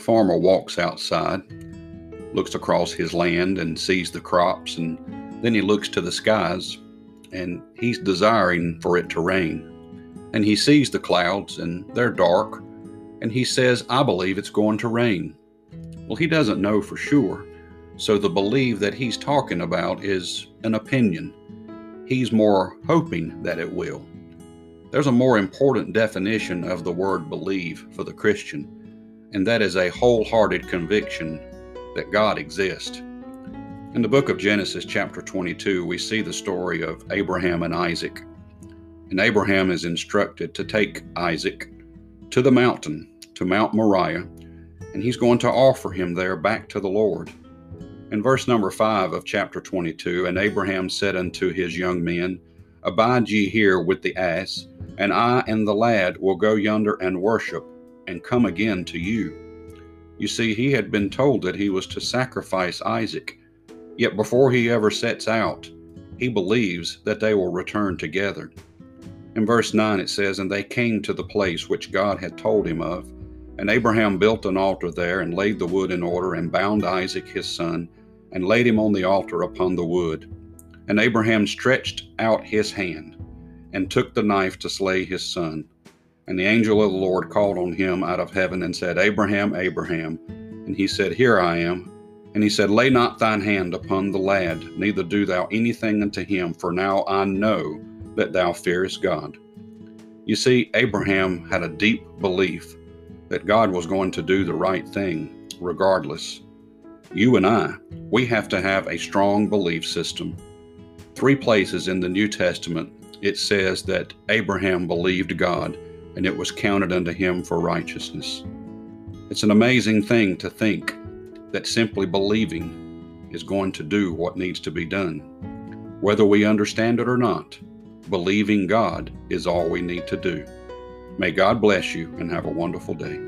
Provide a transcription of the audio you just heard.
farmer walks outside, looks across his land and sees the crops, and then he looks to the skies and he's desiring for it to rain. And he sees the clouds and they're dark, and he says, I believe it's going to rain. Well, he doesn't know for sure, so the belief that he's talking about is an opinion. He's more hoping that it will. There's a more important definition of the word believe for the Christian and that is a wholehearted conviction that God exists. In the book of Genesis, chapter 22, we see the story of Abraham and Isaac. And Abraham is instructed to take Isaac to the mountain, to Mount Moriah, and he's going to offer him there back to the Lord. In verse number 5 of chapter 22, and Abraham said unto his young men, Abide ye here with the ass, and I and the lad will go yonder and worship and come again to you. You see, he had been told that he was to sacrifice Isaac, yet before he ever sets out, he believes that they will return together. In verse 9 it says, And they came to the place which God had told him of. And Abraham built an altar there, and laid the wood in order, and bound Isaac his son, and laid him on the altar upon the wood. And Abraham stretched out his hand, and took the knife to slay his son. And the angel of the Lord called on him out of heaven and said, Abraham, Abraham. And he said, Here I am. And he said, Lay not thine hand upon the lad, neither do thou anything unto him, for now I know that thou fearest God. You see, Abraham had a deep belief that God was going to do the right thing regardless. You and I, we have to have a strong belief system. Three places in the New Testament it says that Abraham believed God and it was counted unto him for righteousness. It's an amazing thing to think that simply believing is going to do what needs to be done. Whether we understand it or not, believing God is all we need to do. May God bless you and have a wonderful day.